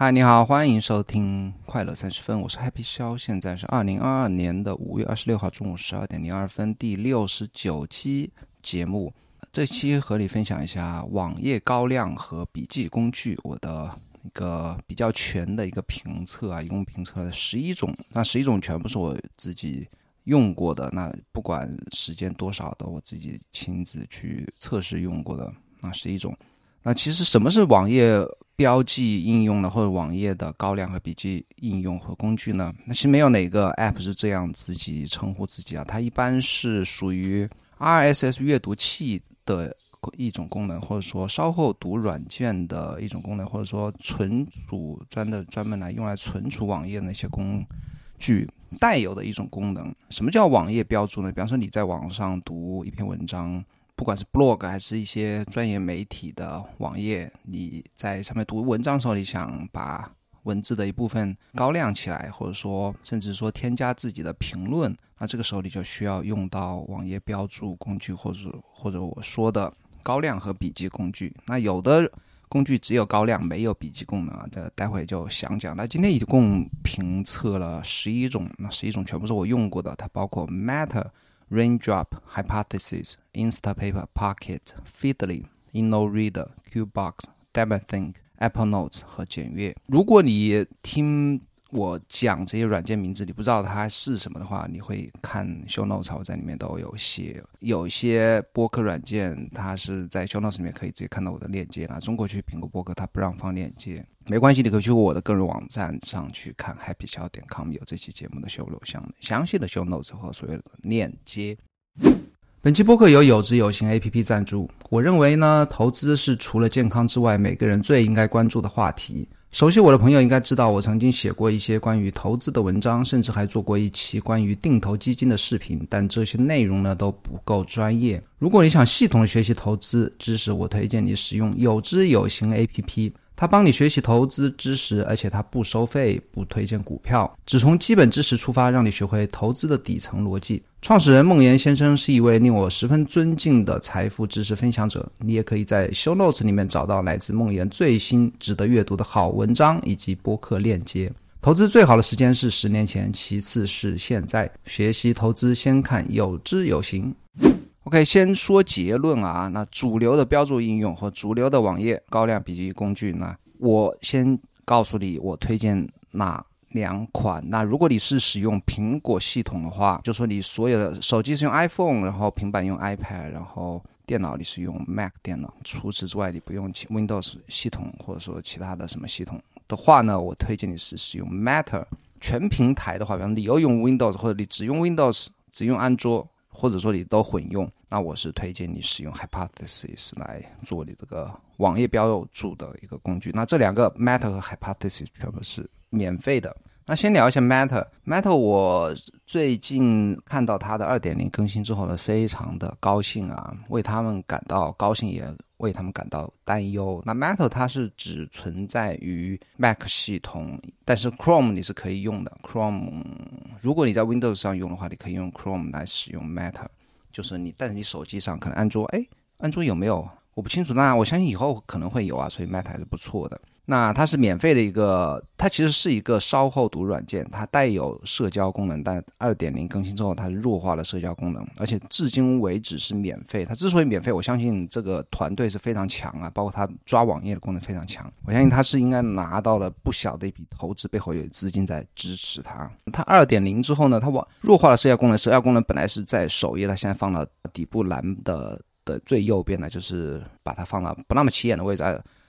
嗨，你好，欢迎收听快乐三十分，我是 Happy 肖，现在是二零二二年的五月二十六号中午十二点零二分，第六十九期节目。这期和你分享一下网页高亮和笔记工具，我的一个比较全的一个评测啊，一共评测了十一种，那十一种全部是我自己用过的，那不管时间多少的，我自己亲自去测试用过的那十一种。那其实什么是网页？标记应用呢，或者网页的高亮和笔记应用和工具呢？那其实没有哪个 App 是这样自己称呼自己啊。它一般是属于 RSS 阅读器的一种功能，或者说稍后读软件的一种功能，或者说存储专的专门来用来存储网页的那些工具带有的一种功能。什么叫网页标注呢？比方说你在网上读一篇文章。不管是 blog 还是一些专业媒体的网页，你在上面读文章的时候，你想把文字的一部分高亮起来，或者说甚至说添加自己的评论，那这个时候你就需要用到网页标注工具，或者或者我说的高亮和笔记工具。那有的工具只有高亮，没有笔记功能啊，这待会就详讲。那今天一共评测了十一种，那十一种全部是我用过的，它包括 Matter。Raindrop, Hypothesis, Instapaper, Pocket, Feedly, InnoReader, Qbox, DebtThink, Apple Notes 和简阅。如果你听 我讲这些软件名字，你不知道它是什么的话，你会看 show notes，我在里面都有写。有些播客软件，它是在 show notes 里面可以直接看到我的链接那中国区苹果播客它不让放链接，没关系，你可以去我的个人网站上去看 happy 小点 com 有这期节目的 show notes 详详细的 show notes 和所有的链接。本期播客由有知有行 A P P 赞助。我认为呢，投资是除了健康之外，每个人最应该关注的话题。熟悉我的朋友应该知道，我曾经写过一些关于投资的文章，甚至还做过一期关于定投基金的视频。但这些内容呢都不够专业。如果你想系统学习投资知识，我推荐你使用有知有行 APP。它帮你学习投资知识，而且它不收费，不推荐股票，只从基本知识出发，让你学会投资的底层逻辑。创始人孟岩先生是一位令我十分尊敬的财富知识分享者。你也可以在 Show Notes 里面找到来自孟岩最新值得阅读的好文章以及播客链接。投资最好的时间是十年前，其次是现在。学习投资先看有知有行。OK，先说结论啊。那主流的标注应用和主流的网页高亮笔记工具呢？我先告诉你，我推荐哪两款。那如果你是使用苹果系统的话，就说你所有的手机是用 iPhone，然后平板用 iPad，然后电脑你是用 Mac 电脑。除此之外，你不用 Windows 系统或者说其他的什么系统的话呢？我推荐你是使用 Matter。全平台的话，比方你要用 Windows，或者你只用 Windows，只用安卓。或者说你都混用，那我是推荐你使用 Hypothesis 来做你这个网页标注的一个工具。那这两个 Matter 和 Hypothesis 全部是免费的。那先聊一下 Matter，Matter 我最近看到它的二点零更新之后呢，非常的高兴啊，为他们感到高兴，也为他们感到担忧。那 Matter 它是只存在于 Mac 系统，但是 Chrome 你是可以用的。Chrome 如果你在 Windows 上用的话，你可以用 Chrome 来使用 Matter，就是你，但是你手机上可能安卓，哎，安卓有没有？我不清楚。那我相信以后可能会有啊，所以 Matter 还是不错的。那它是免费的一个，它其实是一个稍后读软件，它带有社交功能，但二点零更新之后，它弱化了社交功能，而且至今为止是免费。它之所以免费，我相信这个团队是非常强啊，包括它抓网页的功能非常强。我相信它是应该拿到了不小的一笔投资，背后有资金在支持它。它二点零之后呢，它往弱化了社交功能，社交功能本来是在首页，它现在放到底部栏的的最右边呢，就是把它放到不那么起眼的位置。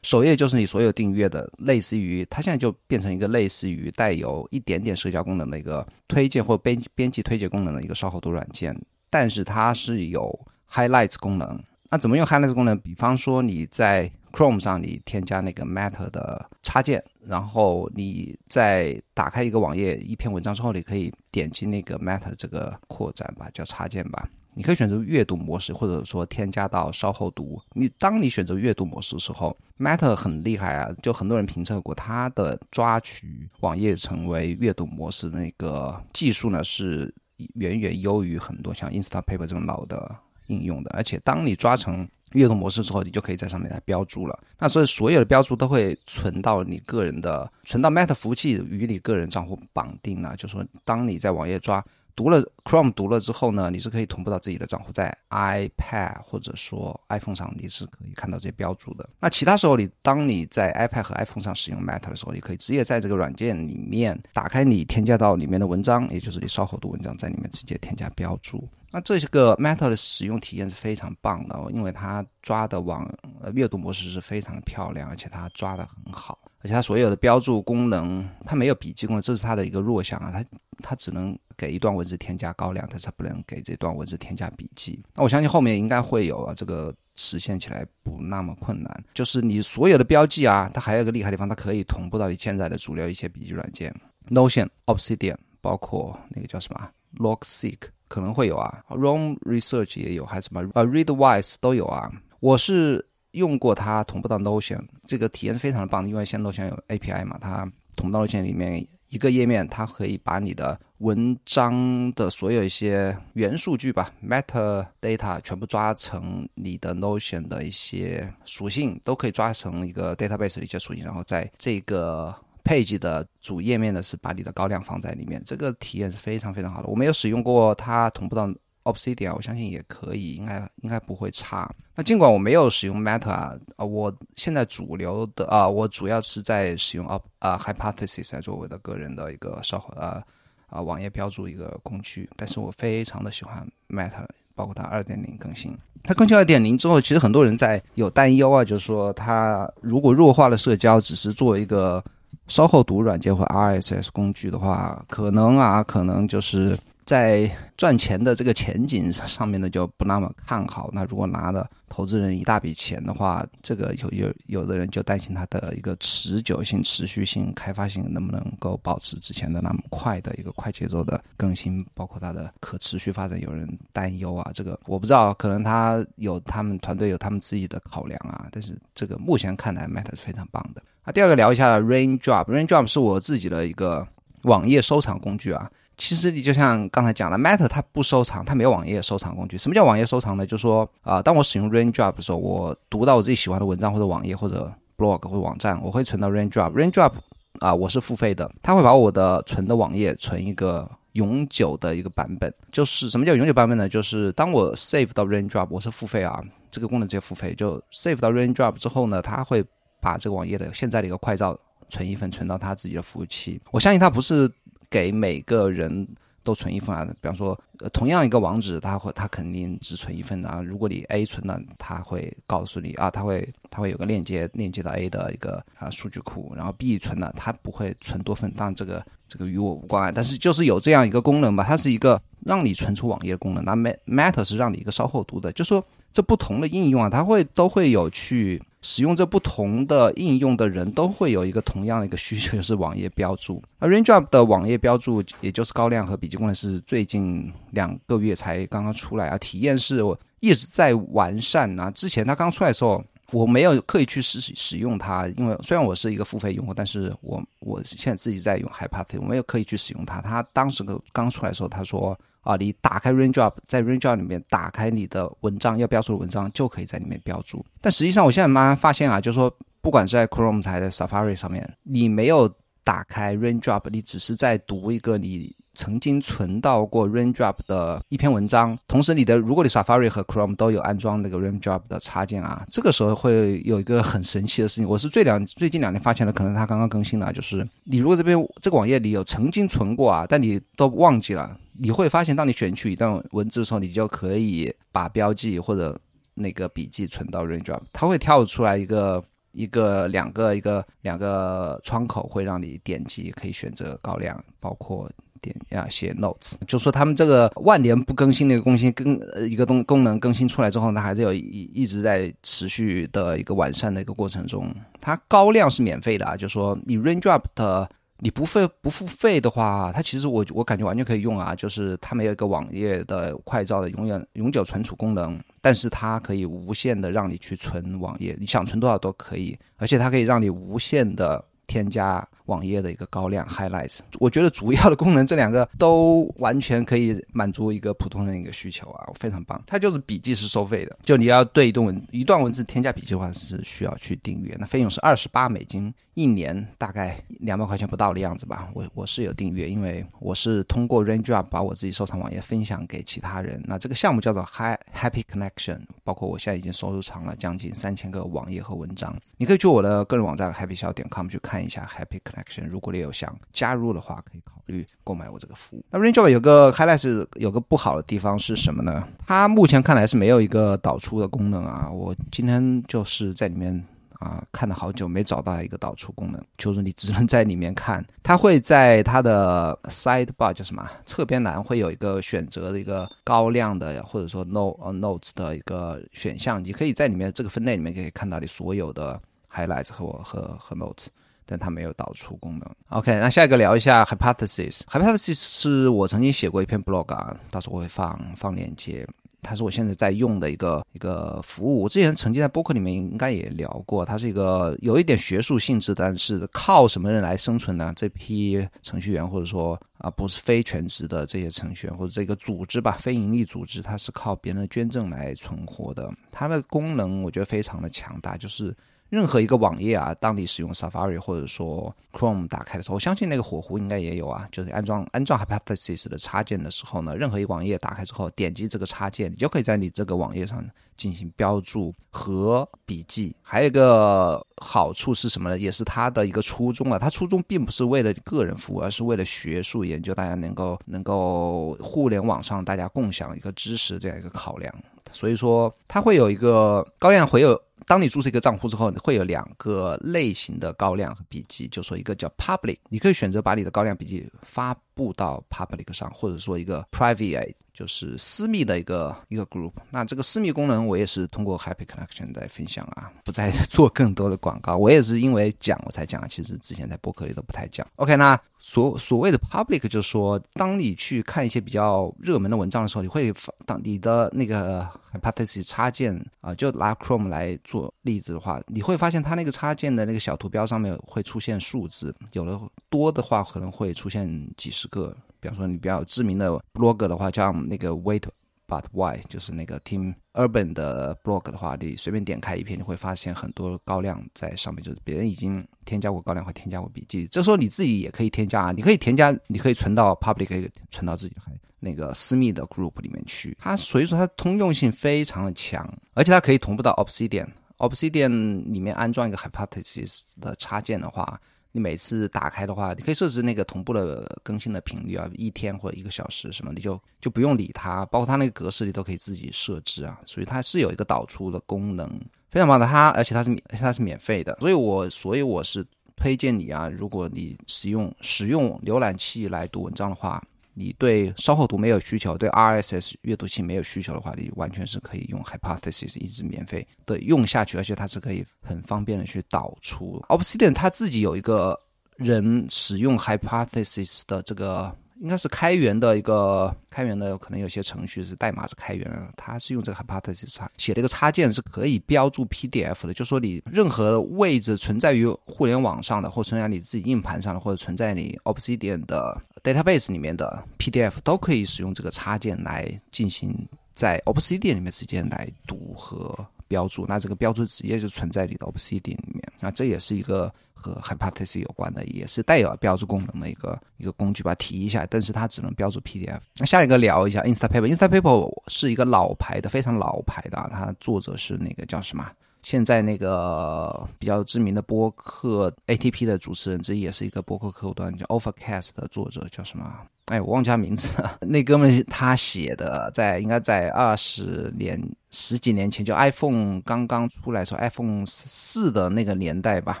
首页就是你所有订阅的，类似于它现在就变成一个类似于带有一点点社交功能的一个推荐或编编辑推荐功能的一个稍后读软件，但是它是有 highlights 功能。那怎么用 highlights 功能？比方说你在 Chrome 上你添加那个 Matter 的插件，然后你在打开一个网页一篇文章之后，你可以点击那个 Matter 这个扩展吧，叫插件吧。你可以选择阅读模式，或者说添加到稍后读。你当你选择阅读模式的时候，Matter 很厉害啊，就很多人评测过它的抓取网页成为阅读模式那个技术呢，是远远优于很多像 Instapaper 这种老的应用的。而且当你抓成阅读模式之后，你就可以在上面来标注了。那所以所有的标注都会存到你个人的，存到 Meta 服务器与你个人账户绑定了。就说当你在网页抓。读了 Chrome 读了之后呢，你是可以同步到自己的账户，在 iPad 或者说 iPhone 上，你是可以看到这些标注的。那其他时候，你当你在 iPad 和 iPhone 上使用 Meta 的时候，你可以直接在这个软件里面打开你添加到里面的文章，也就是你稍后读文章，在里面直接添加标注。那这些个 Meta 的使用体验是非常棒的，因为它抓的网呃阅读模式是非常漂亮，而且它抓的很好。而且它所有的标注功能，它没有笔记功能，这是它的一个弱项啊。它它只能给一段文字添加高亮，但是不能给这段文字添加笔记。那我相信后面应该会有啊，这个实现起来不那么困难。就是你所有的标记啊，它还有一个厉害地方，它可以同步到你现在的主流一些笔记软件，Notion、Obsidian，包括那个叫什么 Logseek 可能会有啊，Roam Research 也有，还是什么呃 Readwise 都有啊。我是。用过它同步到 Notion，这个体验是非常的棒的，因为现在 Notion 有 API 嘛，它同步到 Notion 里面一个页面，它可以把你的文章的所有一些元数据吧，meta data 全部抓成你的 Notion 的一些属性，都可以抓成一个 database 的一些属性，然后在这个 page 的主页面呢是把你的高亮放在里面，这个体验是非常非常好的。我没有使用过它同步到。Obsidian，我相信也可以，应该应该不会差。那尽管我没有使用 Meta 啊，我现在主流的啊，我主要是在使用 Up 啊 Hypothesis 来作为我的个人的一个稍后啊啊网页标注一个工具。但是我非常的喜欢 Meta，包括它二点零更新。它更新二点零之后，其实很多人在有担忧啊，就是说它如果弱化了社交，只是做一个稍后读软件或 RSS 工具的话，可能啊，可能就是。在赚钱的这个前景上面呢，就不那么看好。那如果拿了投资人一大笔钱的话，这个有有有的人就担心它的一个持久性、持续性、开发性能不能够保持之前的那么快的一个快节奏的更新，包括它的可持续发展，有人担忧啊。这个我不知道，可能他有他们团队有他们自己的考量啊。但是这个目前看来，Meta 是非常棒的。啊，第二个聊一下 Raindrop，Raindrop 是我自己的一个网页收藏工具啊。其实你就像刚才讲了，Meta 它不收藏，它没有网页收藏工具。什么叫网页收藏呢？就是说啊，当我使用 Raindrop 的时候，我读到我自己喜欢的文章或者网页或者 blog 或者网站，我会存到 Raindrop。Raindrop 啊，我是付费的，它会把我的存的网页存一个永久的一个版本。就是什么叫永久版本呢？就是当我 save 到 Raindrop，我是付费啊，这个功能直接付费。就 save 到 Raindrop 之后呢，它会把这个网页的现在的一个快照存一份，存到它自己的服务器。我相信它不是。给每个人都存一份啊，比方说，呃，同样一个网址，它会它肯定只存一份啊。如果你 A 存了，它会告诉你啊，它会它会有个链接链接到 A 的一个啊数据库，然后 B 存了，它不会存多份。当然这个这个与我无关，但是就是有这样一个功能吧，它是一个让你存储网页的功能。那 Matter 是让你一个稍后读的，就说这不同的应用啊，它会都会有去。使用这不同的应用的人都会有一个同样的一个需求，就是网页标注。而 Raindrop 的网页标注，也就是高亮和笔记功能，是最近两个月才刚刚出来啊。体验是我一直在完善啊。之前它刚出来的时候，我没有刻意去使使用它，因为虽然我是一个付费用户，但是我我现在自己在用 Hypertext，我没有刻意去使用它。它当时刚出来的时候，他说。啊，你打开 Raindrop，在 Raindrop 里面打开你的文章要标注的文章，就可以在里面标注。但实际上，我现在慢慢发现啊，就是说，不管是在 Chrome 还是 Safari 上面，你没有打开 Raindrop，你只是在读一个你曾经存到过 Raindrop 的一篇文章。同时，你的如果你 Safari 和 Chrome 都有安装那个 Raindrop 的插件啊，这个时候会有一个很神奇的事情。我是最两最近两年发现的，可能它刚刚更新了，就是你如果这边这个网页里有曾经存过啊，但你都忘记了。你会发现，当你选取一段文字的时候，你就可以把标记或者那个笔记存到 Raindrop，它会跳出来一个一个两个一个两个窗口，会让你点击，可以选择高亮，包括点呀写 notes。就说他们这个万年不更新的一个更新更一个东功能更新出来之后，它还是有一一直在持续的一个完善的一个过程中。它高亮是免费的啊，就说你 Raindrop 的。你不费不付费的话，它其实我我感觉完全可以用啊，就是它没有一个网页的快照的永远永久存储功能，但是它可以无限的让你去存网页，你想存多少都可以，而且它可以让你无限的添加网页的一个高亮 highlights。我觉得主要的功能这两个都完全可以满足一个普通人一个需求啊，非常棒。它就是笔记是收费的，就你要对一段文一段文字添加笔记的话是需要去订阅，那费用是二十八美金。一年大概两百块钱不到的样子吧，我我是有订阅，因为我是通过 Raindrop 把我自己收藏网页分享给其他人。那这个项目叫做 Hi Happy Connection，包括我现在已经收藏了将近三千个网页和文章。你可以去我的个人网站 Happy 小点 com 去看看一下 Happy Connection。如果你有想加入的话，可以考虑购买我这个服务。那 Raindrop 有个 highlight 有个不好的地方是什么呢？它目前看来是没有一个导出的功能啊。我今天就是在里面。啊，看了好久没找到一个导出功能，就是你只能在里面看。它会在它的 sidebar 叫什么侧边栏会有一个选择的一个高亮的或者说 note notes 的一个选项，你可以在里面这个分类里面可以看到你所有的 highlights 和我和和 notes，但它没有导出功能。OK，那下一个聊一下 hypothesis。hypothesis 是我曾经写过一篇 blog 啊，到时候我会放放链接。它是我现在在用的一个一个服务。我之前曾经在播客里面应该也聊过，它是一个有一点学术性质，但是靠什么人来生存呢？这批程序员或者说啊不是非全职的这些程序员或者这个组织吧，非盈利组织，它是靠别人的捐赠来存活的。它的功能我觉得非常的强大，就是。任何一个网页啊，当你使用 Safari 或者说 Chrome 打开的时候，我相信那个火狐应该也有啊。就是安装安装 Hypothesis 的插件的时候呢，任何一个网页打开之后，点击这个插件，你就可以在你这个网页上进行标注和笔记。还有一个好处是什么呢？也是它的一个初衷啊。它初衷并不是为了个人服务，而是为了学术研究，大家能够能够互联网上大家共享一个知识这样一个考量。所以说，它会有一个高亮会有。当你注册一个账户之后，会有两个类型的高亮笔记，就说一个叫 public，你可以选择把你的高亮笔记发布到 public 上，或者说一个 private。就是私密的一个一个 group，那这个私密功能我也是通过 Happy Connection 在分享啊，不再做更多的广告。我也是因为讲我才讲，其实之前在博客里都不太讲。OK，那所所谓的 public 就是说，当你去看一些比较热门的文章的时候，你会当你的那个 Hypothesis 插件啊，就拿 Chrome 来做例子的话，你会发现它那个插件的那个小图标上面会出现数字，有的多的话可能会出现几十个。比方说，你比较知名的 blog 的话，像那个 Wait But Why，就是那个 Team Urban 的 blog 的话，你随便点开一篇，你会发现很多高亮在上面，就是别人已经添加过高亮，或添加过笔记。这时候你自己也可以添加啊，你可以添加，你可以存到 public，可以存到自己那个私密的 group 里面去。它所以说它通用性非常的强，而且它可以同步到 Obsidian。Obsidian 里面安装一个 Hypothesis 的插件的话。你每次打开的话，你可以设置那个同步的更新的频率啊，一天或者一个小时什么，你就就不用理它，包括它那个格式你都可以自己设置啊，所以它是有一个导出的功能，非常棒的。它而且它是它是免费的，所以我所以我是推荐你啊，如果你使用使用浏览器来读文章的话。你对稍后读没有需求，对 RSS 阅读器没有需求的话，你完全是可以用 Hypothesis 一直免费的用下去，而且它是可以很方便的去导出。Obsidian 它自己有一个人使用 Hypothesis 的这个。应该是开源的一个开源的，可能有些程序是代码是开源的，它是用这个 Hypothesis 插写了一个插件，是可以标注 PDF 的，就说你任何位置存在于互联网上的，或存在你自己硬盘上的，或者存在你 Obsidian 的 database 里面的 PDF，都可以使用这个插件来进行在 Obsidian 里面直接来读和标注，那这个标注直接就存在你的 Obsidian 里面，那这也是一个。和 Hypothesis 有关的，也是带有标注功能的一个一个工具，把它提一下，但是它只能标注 PDF。那下一个聊一下 Instapaper，Instapaper 是一个老牌的，非常老牌的啊，它作者是那个叫什么？现在那个比较知名的播客 ATP 的主持人之一，也是一个播客客户端叫 Overcast 的作者叫什么？哎，我忘记他名字了。那哥们他写的，在应该在二十年十几年前，就 iPhone 刚刚出来时候，iPhone 四的那个年代吧。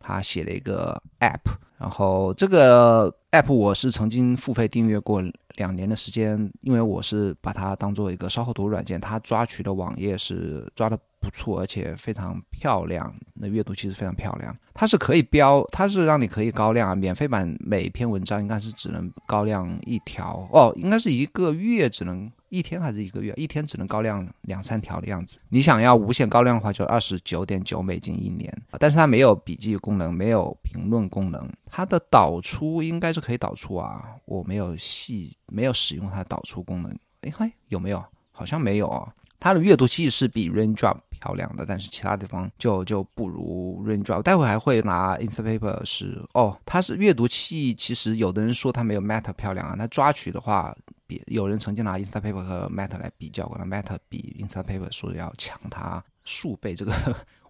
他写了一个 App，然后这个 App 我是曾经付费订阅过两年的时间，因为我是把它当做一个稍后读软件，它抓取的网页是抓的不错，而且非常漂亮，那阅读其实非常漂亮。它是可以标，它是让你可以高亮啊，免费版每篇文章应该是只能高亮一条哦，应该是一个月只能。一天还是一个月？一天只能高亮两三条的样子。你想要无限高亮的话，就二十九点九美金一年。但是它没有笔记功能，没有评论功能。它的导出应该是可以导出啊，我没有细没有使用它导出功能。哎嗨，有没有？好像没有啊。它的阅读器是比 Raindrop 漂亮的，但是其他地方就就不如 Raindrop。待会还会拿 Instapaper 是哦，它是阅读器。其实有的人说它没有 Matter 漂亮啊。那抓取的话，比有人曾经拿 Instapaper 和 Matter 来比较过，那 Matter 比 Instapaper 说要强它数倍。这个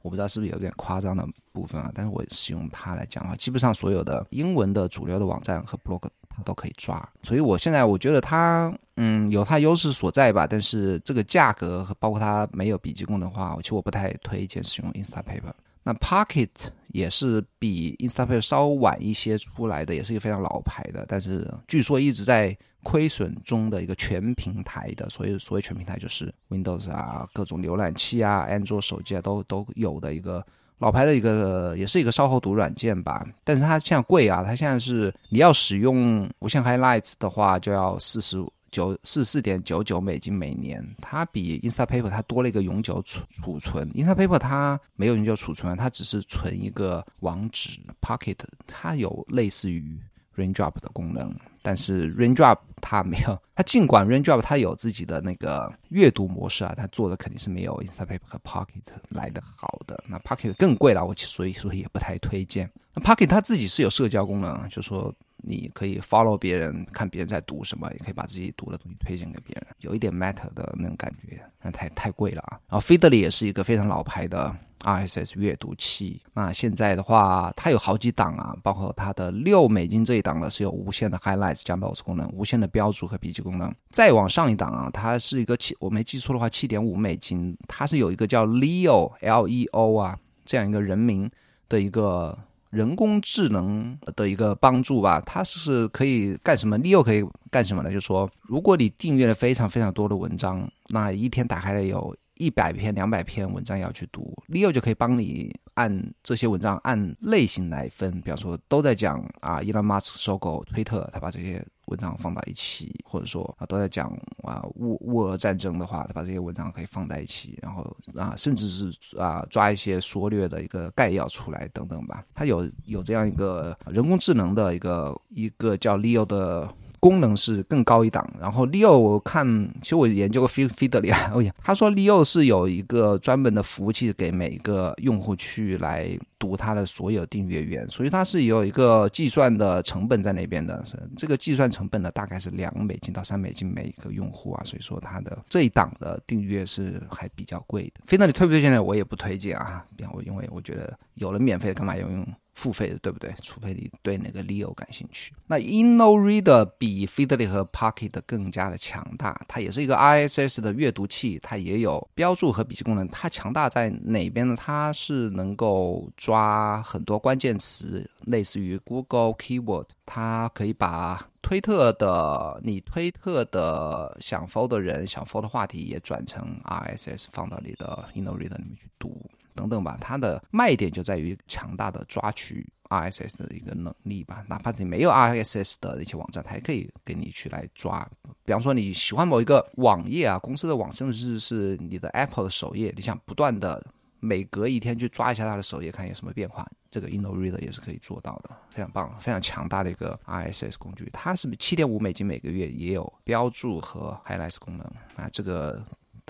我不知道是不是有点夸张的部分啊？但是我使用它来讲的话，基本上所有的英文的主流的网站和 blog 它都可以抓。所以我现在我觉得它。嗯，有它优势所在吧，但是这个价格和包括它没有笔记功能的话，其实我不太推荐使用 Instapaper。那 Pocket 也是比 Instapaper 稍晚一些出来的，也是一个非常老牌的，但是据说一直在亏损中的一个全平台的，所以所谓全平台就是 Windows 啊、各种浏览器啊、安卓手机啊都都有的一个老牌的一个，也是一个稍后读软件吧。但是它现在贵啊，它现在是你要使用无线 Highlights 的话，就要四十。九四四点九九美金每年，它比 Instapaper 它多了一个永久储储存。Instapaper 它没有永久储存，它只是存一个网址。Pocket 它有类似于 Raindrop 的功能，但是 Raindrop 它没有。它尽管 Raindrop 它有自己的那个阅读模式啊，它做的肯定是没有 Instapaper 和 Pocket 来的好的。那 Pocket 更贵了，我所以说也不太推荐。那 Pocket 它自己是有社交功能，就说。你可以 follow 别人，看别人在读什么，也可以把自己读的东西推荐给别人，有一点 matter 的那种感觉，那太太贵了啊。然后 Feedly 也是一个非常老牌的 RSS 阅读器，那现在的话，它有好几档啊，包括它的六美金这一档呢是有无线的 highlights 加 notes 功能，无线的标注和笔记功能。再往上一档啊，它是一个七，我没记错的话，七点五美金，它是有一个叫 Leo L E O 啊这样一个人名的一个。人工智能的一个帮助吧，它是可以干什么？你又可以干什么呢？就说，如果你订阅了非常非常多的文章，那一天打开了有一百篇、两百篇文章要去读，Leo 就可以帮你按这些文章按类型来分。比方说，都在讲啊，伊隆马斯克收购推特，他把这些。文章放到一起，或者说啊都在讲啊乌乌俄战争的话，他把这些文章可以放在一起，然后啊甚至是啊抓一些缩略的一个概要出来等等吧。他有有这样一个人工智能的一个一个叫 Leo 的。功能是更高一档，然后 Leo 我看，其实我研究过 Feedly 啊，哦 呀，他说 Leo 是有一个专门的服务器给每一个用户去来读他的所有订阅源，所以它是有一个计算的成本在那边的，这个计算成本呢大概是两美金到三美金每一个用户啊，所以说它的这一档的订阅是还比较贵的。Feedly 推不推荐呢？我也不推荐啊，我因为我觉得有了免费的干嘛要用？付费的对不对？除非你对那个 Leo 感兴趣。那 InnoReader 比 Feedly 和 Pocket 更加的强大，它也是一个 RSS 的阅读器，它也有标注和笔记功能。它强大在哪边呢？它是能够抓很多关键词，类似于 Google Keyword，它可以把推特的你推特的想 follow 的人想 follow 的话题也转成 RSS 放到你的 InnoReader 里面去读。等等吧，它的卖点就在于强大的抓取 RSS 的一个能力吧。哪怕你没有 RSS 的那些网站，它也可以给你去来抓。比方说你喜欢某一个网页啊，公司的网甚至是你的 Apple 的首页，你想不断的每隔一天去抓一下它的首页，看有什么变化，这个 InnoReader 也是可以做到的，非常棒，非常强大的一个 RSS 工具。它是七点五美金每个月，也有标注和 Highlights 功能啊，这个。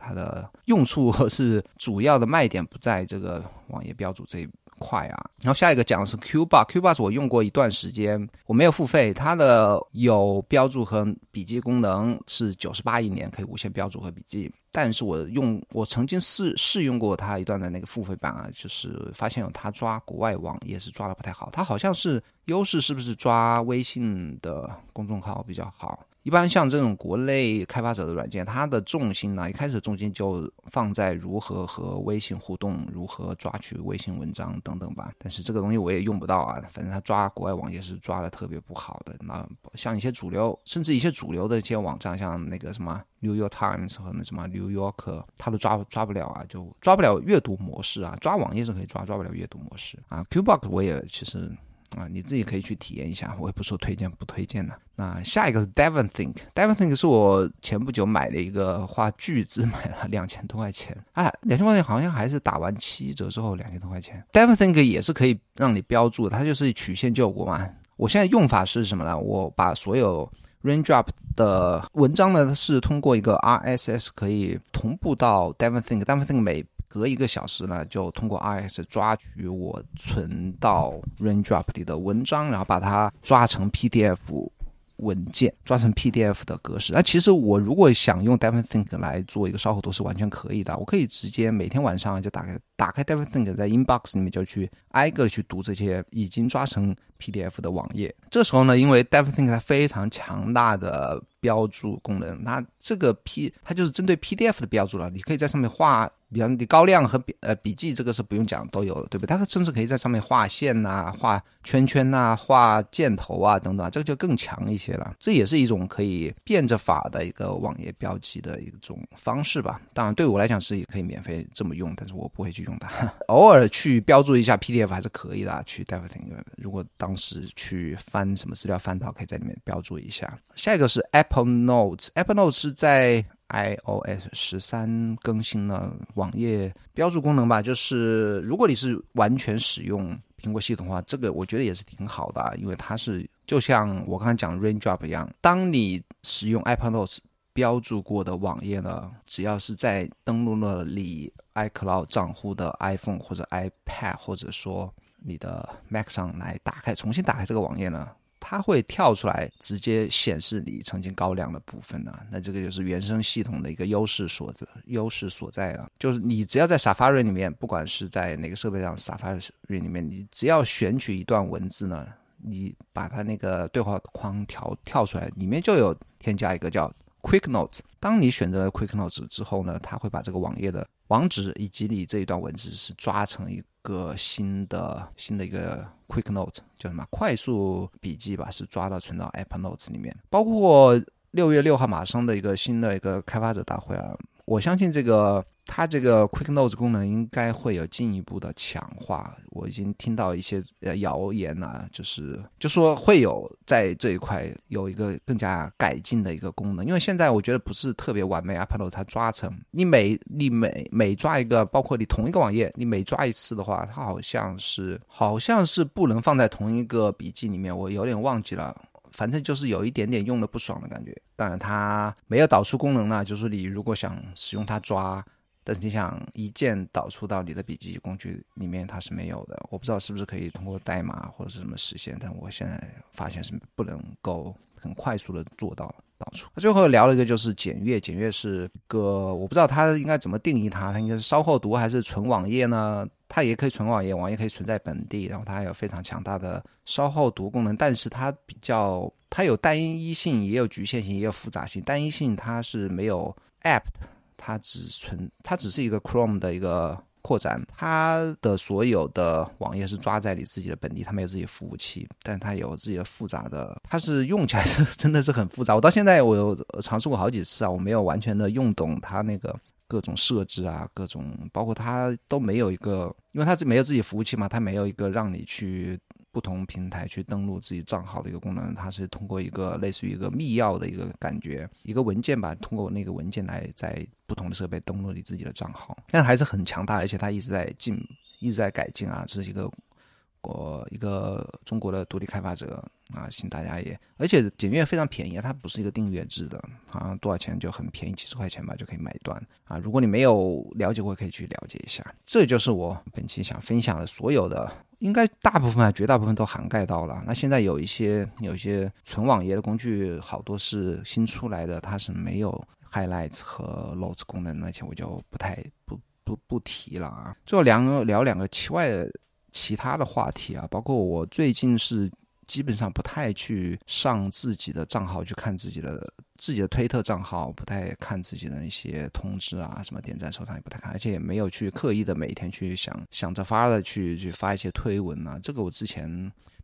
它的用处是主要的卖点不在这个网页标注这一块啊。然后下一个讲的是 Q Bar，Q Bar 是我用过一段时间，我没有付费。它的有标注和笔记功能是九十八一年，可以无限标注和笔记。但是我用我曾经试试用过它一段的那个付费版啊，就是发现有它抓国外网页是抓的不太好。它好像是优势是不是抓微信的公众号比较好？一般像这种国内开发者的软件，它的重心呢，一开始重心就放在如何和微信互动，如何抓取微信文章等等吧。但是这个东西我也用不到啊，反正它抓国外网页是抓的特别不好的。那像一些主流，甚至一些主流的一些网站，像那个什么 New York Times 和那什么 New York，它都抓抓不了啊，就抓不了阅读模式啊。抓网页是可以抓，抓不了阅读模式啊。Qbox 我也其实。啊，你自己可以去体验一下，我也不说推荐不推荐的。那下一个是 Devon Think，Devon Think 是我前不久买的一个花巨资买了两千多块钱，哎，两千块钱好像还是打完七折之后两千多块钱。Devon Think 也是可以让你标注，它就是曲线救国嘛。我现在用法是什么呢？我把所有 Raindrop 的文章呢是通过一个 RSS 可以同步到 Devon Think，Devon Think 每隔一个小时呢，就通过 R S 抓取我存到 Raindrop 里的文章，然后把它抓成 PDF 文件，抓成 PDF 的格式。那其实我如果想用 Devon Think 来做一个烧后读是完全可以的，我可以直接每天晚上就打开打开 Devon Think，在 Inbox 里面就去挨个去读这些已经抓成 PDF 的网页。这时候呢，因为 Devon Think 它非常强大的标注功能，那这个 P 它就是针对 PDF 的标注了，你可以在上面画。比方你高亮和笔呃笔记这个是不用讲都有的，对不对？它甚至可以在上面画线呐、画圈圈呐、画箭头啊等等啊，这个就更强一些了。这也是一种可以变着法的一个网页标记的一种方式吧。当然对我来讲是也可以免费这么用，但是我不会去用它。偶尔去标注一下 PDF 还是可以的。去 Diving 如果当时去翻什么资料翻到，可以在里面标注一下。下一个是 Apple Notes，Apple Notes 是在。iOS 十三更新了网页标注功能吧，就是如果你是完全使用苹果系统的话，这个我觉得也是挺好的，因为它是就像我刚才讲 Raindrop 一样，当你使用 Apple Notes 标注过的网页呢，只要是在登录了你 iCloud 账户的 iPhone 或者 iPad 或者说你的 Mac 上来打开，重新打开这个网页呢。它会跳出来，直接显示你曾经高亮的部分呢。那这个就是原生系统的一个优势所在，优势所在啊。就是你只要在 Safari 里面，不管是在哪个设备上，Safari 里面，你只要选取一段文字呢，你把它那个对话框调跳出来，里面就有添加一个叫 Quick Notes。当你选择了 Quick Notes 之后呢，它会把这个网页的网址以及你这一段文字是抓成一个新的新的一个。Quick Note 叫什么？快速笔记吧，是抓到存到 Apple Notes 里面。包括六月六号马上的一个新的一个开发者大会啊，我相信这个。它这个 Quick Notes 功能应该会有进一步的强化，我已经听到一些呃谣言啊，就是就说会有在这一块有一个更加改进的一个功能，因为现在我觉得不是特别完美，Apple 它抓成你每你每每抓一个，包括你同一个网页，你每抓一次的话，它好像是好像是不能放在同一个笔记里面，我有点忘记了，反正就是有一点点用的不爽的感觉。当然它没有导出功能呢，就是你如果想使用它抓。但是你想一键导出到你的笔记工具里面，它是没有的。我不知道是不是可以通过代码或者是什么实现，但我现在发现是不能够很快速的做到导出。最后聊了一个就是检阅，检阅是一个我不知道它应该怎么定义它，它应该是稍后读还是存网页呢？它也可以存网页，网页可以存在本地，然后它还有非常强大的稍后读功能，但是它比较它有单一性，也有局限性，也有复杂性。单一性它是没有 app。它只存，它只是一个 Chrome 的一个扩展，它的所有的网页是抓在你自己的本地，它没有自己服务器，但它有自己的复杂的，它是用起来是真的是很复杂。我到现在我有尝试过好几次啊，我没有完全的用懂它那个各种设置啊，各种包括它都没有一个，因为它没有自己服务器嘛，它没有一个让你去。不同平台去登录自己账号的一个功能，它是通过一个类似于一个密钥的一个感觉，一个文件吧，通过那个文件来在不同的设备登录你自己的账号，但还是很强大，而且它一直在进，一直在改进啊，这是一个国一个中国的独立开发者啊，请大家也，而且检阅非常便宜，它不是一个订阅制的，好像多少钱就很便宜，几十块钱吧就可以买断啊。如果你没有了解过，可以去了解一下。这就是我本期想分享的所有的。应该大部分啊，绝大部分都涵盖到了。那现在有一些有一些纯网页的工具，好多是新出来的，它是没有 highlights 和 notes 功能，那些我就不太不不不提了啊。最后两聊两个其外的其他的话题啊，包括我最近是。基本上不太去上自己的账号去看自己的自己的推特账号，不太看自己的那些通知啊，什么点赞收藏也不太看，而且也没有去刻意的每天去想想着发的去去发一些推文啊。这个我之前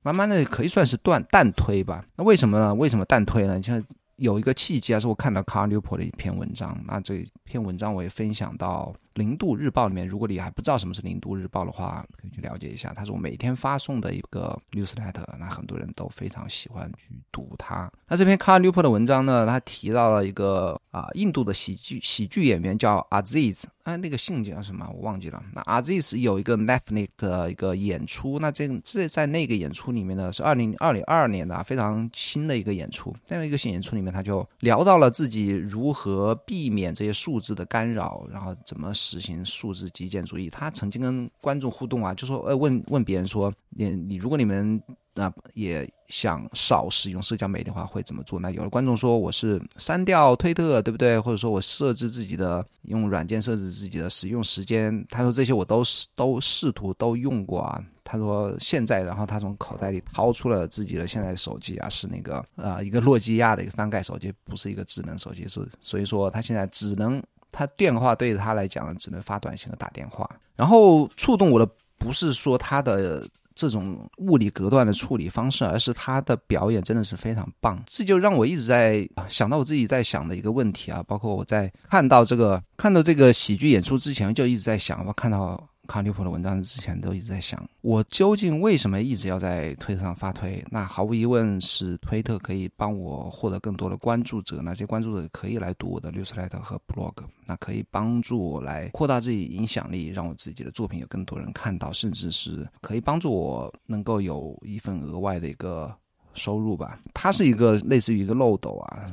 慢慢的可以算是断淡推吧。那为什么呢？为什么淡推呢？就有一个契机啊，是我看到 Car Newport 的一篇文章，那这篇文章我也分享到零度日报里面，如果你还不知道什么是零度日报的话，可以去了解一下。它是我每天发送的一个 newsletter，那很多人都非常喜欢去读它。那这篇 Carl Newport 的文章呢，他提到了一个啊，印度的喜剧喜剧演员叫 Aziz，哎，那个姓叫什么我忘记了。那 Aziz 有一个 Netflix 的一个演出，那这这在那个演出里面呢，是二零二零二二年的非常新的一个演出。在那个新演出里面，他就聊到了自己如何避免这些数字的干扰，然后怎么实行数字极简主义。他曾经跟观众互动啊，就说呃问问别人说，你你如果你们那也想少使用社交媒体的话，会怎么做？那有的观众说我是删掉推特，对不对？或者说我设置自己的用软件设置自己的使用时间。他说这些我都试都试图都用过啊。他说现在，然后他从口袋里掏出了自己的现在的手机啊，是那个呃一个诺基亚的一个翻盖手机，不是一个智能手机，所所以说他现在只能他电话对他来讲只能发短信和打电话。然后触动我的不是说他的。这种物理隔断的处理方式，而是他的表演真的是非常棒。这就让我一直在想到我自己在想的一个问题啊，包括我在看到这个看到这个喜剧演出之前，就一直在想，我看到。卡纽普的文章之前都一直在想，我究竟为什么一直要在推特上发推？那毫无疑问是推特可以帮我获得更多的关注者，那些关注者可以来读我的 newsletter 和 blog，那可以帮助我来扩大自己影响力，让我自己的作品有更多人看到，甚至是可以帮助我能够有一份额外的一个。收入吧，它是一个类似于一个漏斗啊，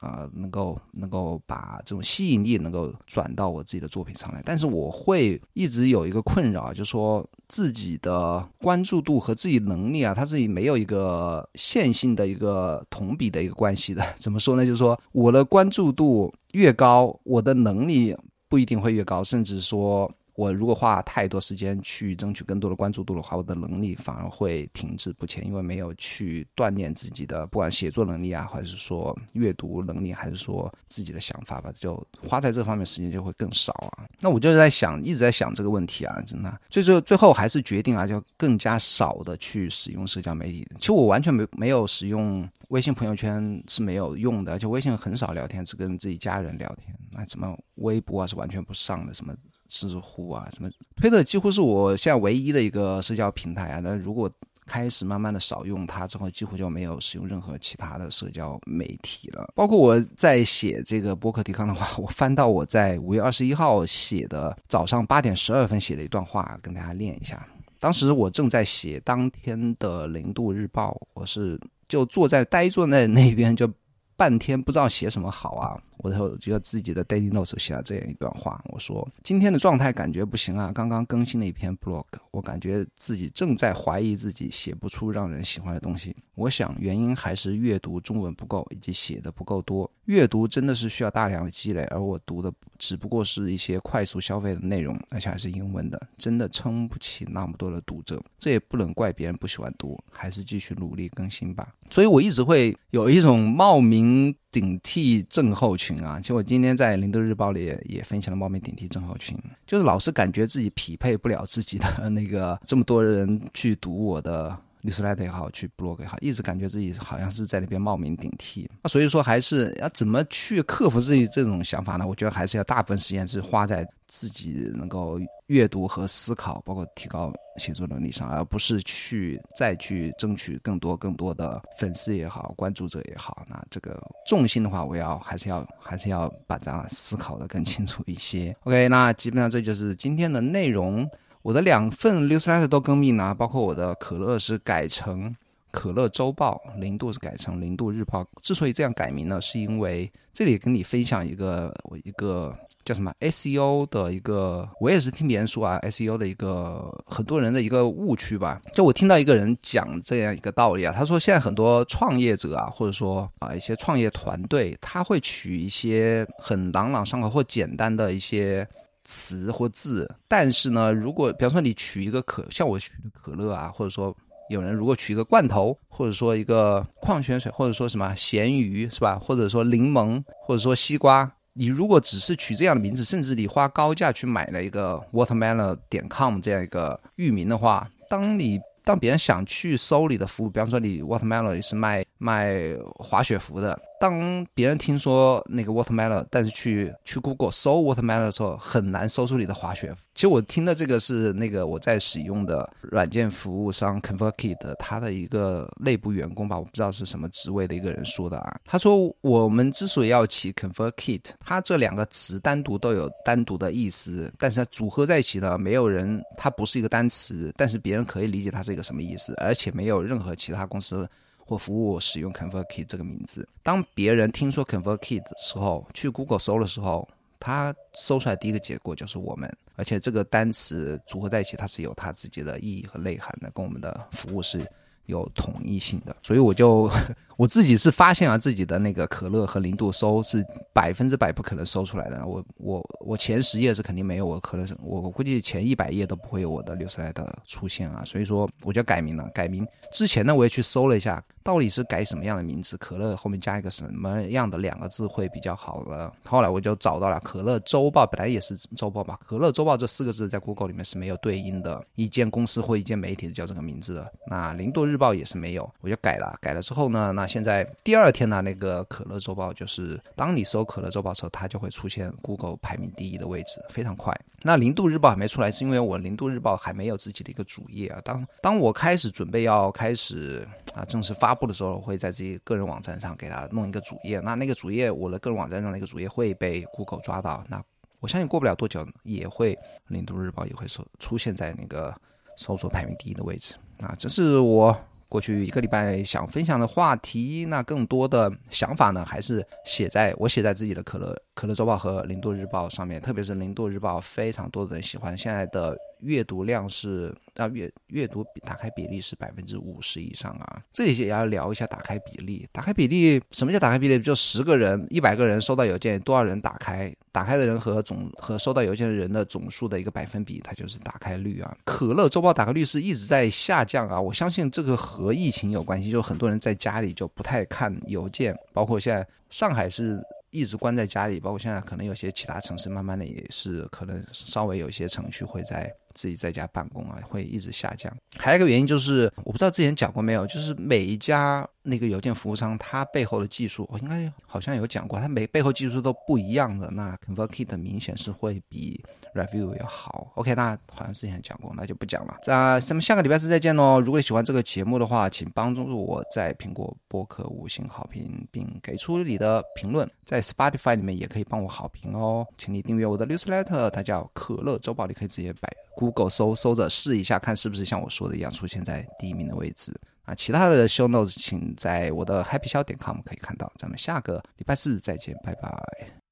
啊，能够能够把这种吸引力能够转到我自己的作品上来。但是我会一直有一个困扰，就是说自己的关注度和自己能力啊，它自己没有一个线性的一个同比的一个关系的。怎么说呢？就是说我的关注度越高，我的能力不一定会越高，甚至说。我如果花太多时间去争取更多的关注度的话，我的能力反而会停滞不前，因为没有去锻炼自己的，不管写作能力啊，还是说阅读能力，还是说自己的想法吧，就花在这方面时间就会更少啊。那我就在想，一直在想这个问题啊，真的，最最最后还是决定啊，就更加少的去使用社交媒体。其实我完全没没有使用微信朋友圈是没有用的，而且微信很少聊天，只跟自己家人聊天。那怎么微博啊是完全不上的，什么？知乎啊，什么推特几乎是我现在唯一的一个社交平台啊。那如果开始慢慢的少用它之后，几乎就没有使用任何其他的社交媒体了。包括我在写这个博客提纲的话，我翻到我在五月二十一号写的早上八点十二分写的一段话，跟大家念一下。当时我正在写当天的零度日报，我是就坐在呆坐在那边就。半天不知道写什么好啊！我就觉得自己的 daily notes 写了这样一段话，我说今天的状态感觉不行啊，刚刚更新了一篇 blog，我感觉自己正在怀疑自己写不出让人喜欢的东西。我想原因还是阅读中文不够，以及写的不够多。阅读真的是需要大量的积累，而我读的只不过是一些快速消费的内容，而且还是英文的，真的撑不起那么多的读者。这也不能怪别人不喜欢读，还是继续努力更新吧。所以我一直会有一种冒名顶替症候群啊。其实我今天在《林德日报》里也分享了冒名顶替症候群，就是老是感觉自己匹配不了自己的那个这么多人去读我的。律师来的也好，去 blog 也好，一直感觉自己好像是在那边冒名顶替。那所以说，还是要怎么去克服自己这种想法呢？我觉得还是要大部分时间是花在自己能够阅读和思考，包括提高写作能力上，而不是去再去争取更多更多的粉丝也好，关注者也好。那这个重心的话，我要还是要还是要把这样思考的更清楚一些。OK，那基本上这就是今天的内容。我的两份 newsletter 都更名了，包括我的可乐是改成可乐周报，零度是改成零度日报。之所以这样改名呢，是因为这里跟你分享一个我一个叫什么 SEO 的一个，我也是听别人说啊，SEO 的一个很多人的一个误区吧。就我听到一个人讲这样一个道理啊，他说现在很多创业者啊，或者说啊一些创业团队，他会取一些很朗朗上口或简单的一些。词或字，但是呢，如果比方说你取一个可像我取的可乐啊，或者说有人如果取一个罐头，或者说一个矿泉水，或者说什么咸鱼是吧？或者说柠檬，或者说西瓜，你如果只是取这样的名字，甚至你花高价去买了一个 watermelon 点 com 这样一个域名的话，当你当别人想去搜你的服务，比方说你 watermelon 是卖卖滑雪服的。当别人听说那个 Watermelon，但是去去 Google 搜 Watermelon 的时候，很难搜出你的滑雪。其实我听的这个是那个我在使用的软件服务商 ConvertKit 他的一个内部员工吧，我不知道是什么职位的一个人说的啊。他说我们之所以要起 ConvertKit，它这两个词单独都有单独的意思，但是它组合在一起呢，没有人它不是一个单词，但是别人可以理解它是一个什么意思，而且没有任何其他公司。或服务使用 ConvertKit 这个名字。当别人听说 ConvertKit 的时候，去 Google 搜的时候，他搜出来第一个结果就是我们。而且这个单词组合在一起，它是有它自己的意义和内涵的，跟我们的服务是有统一性的。所以我就。我自己是发现啊，自己的那个可乐和零度搜是百分之百不可能搜出来的。我我我前十页是肯定没有我可乐，我我估计前一百页都不会有我的流出来的出现啊。所以说我就改名了，改名之前呢，我也去搜了一下，到底是改什么样的名字？可乐后面加一个什么样的两个字会比较好呢？后来我就找到了可乐周报，本来也是周报吧。可乐周报这四个字在 Google 里面是没有对应的一间公司或一间媒体叫这个名字的。那零度日报也是没有，我就改了。改了之后呢，那现在第二天呢，那个可乐周报就是当你搜可乐周报的时候，它就会出现 Google 排名第一的位置，非常快。那零度日报还没出来，是因为我零度日报还没有自己的一个主页啊。当当我开始准备要开始啊正式发布的时候，会在自己个人网站上给它弄一个主页。那那个主页，我的个人网站上那个主页会被 Google 抓到。那我相信过不了多久，也会零度日报也会出出现在那个搜索排名第一的位置啊。这是我。过去一个礼拜想分享的话题，那更多的想法呢，还是写在我写在自己的可乐可乐周报和零度日报上面，特别是零度日报，非常多的人喜欢，现在的。阅读量是啊阅阅读比打开比例是百分之五十以上啊，这里也要聊一下打开比例。打开比例什么叫打开比例？就十个人、一百个人收到邮件，多少人打开？打开的人和总和收到邮件的人的总数的一个百分比，它就是打开率啊。可乐周报打开率是一直在下降啊，我相信这个和疫情有关系，就很多人在家里就不太看邮件，包括现在上海是。一直关在家里，包括现在可能有些其他城市，慢慢的也是可能稍微有些程序会在自己在家办公啊，会一直下降。还有一个原因就是，我不知道之前讲过没有，就是每一家。那个邮件服务商，它背后的技术，我应该好像有讲过，它每背后技术都不一样的。那 ConvertKit 明显是会比 Review 要好。OK，那好像之前讲过，那就不讲了。那咱们下个礼拜四再见喽！如果你喜欢这个节目的话，请帮助我在苹果播客五星好评，并给出你的评论。在 Spotify 里面也可以帮我好评哦。请你订阅我的 Newsletter，它叫可乐周报，你可以直接摆 Google 搜搜着试一下，看是不是像我说的一样出现在第一名的位置。啊，其他的 show notes 请在我的 happyshow 点 com 可以看到。咱们下个礼拜四再见，拜拜。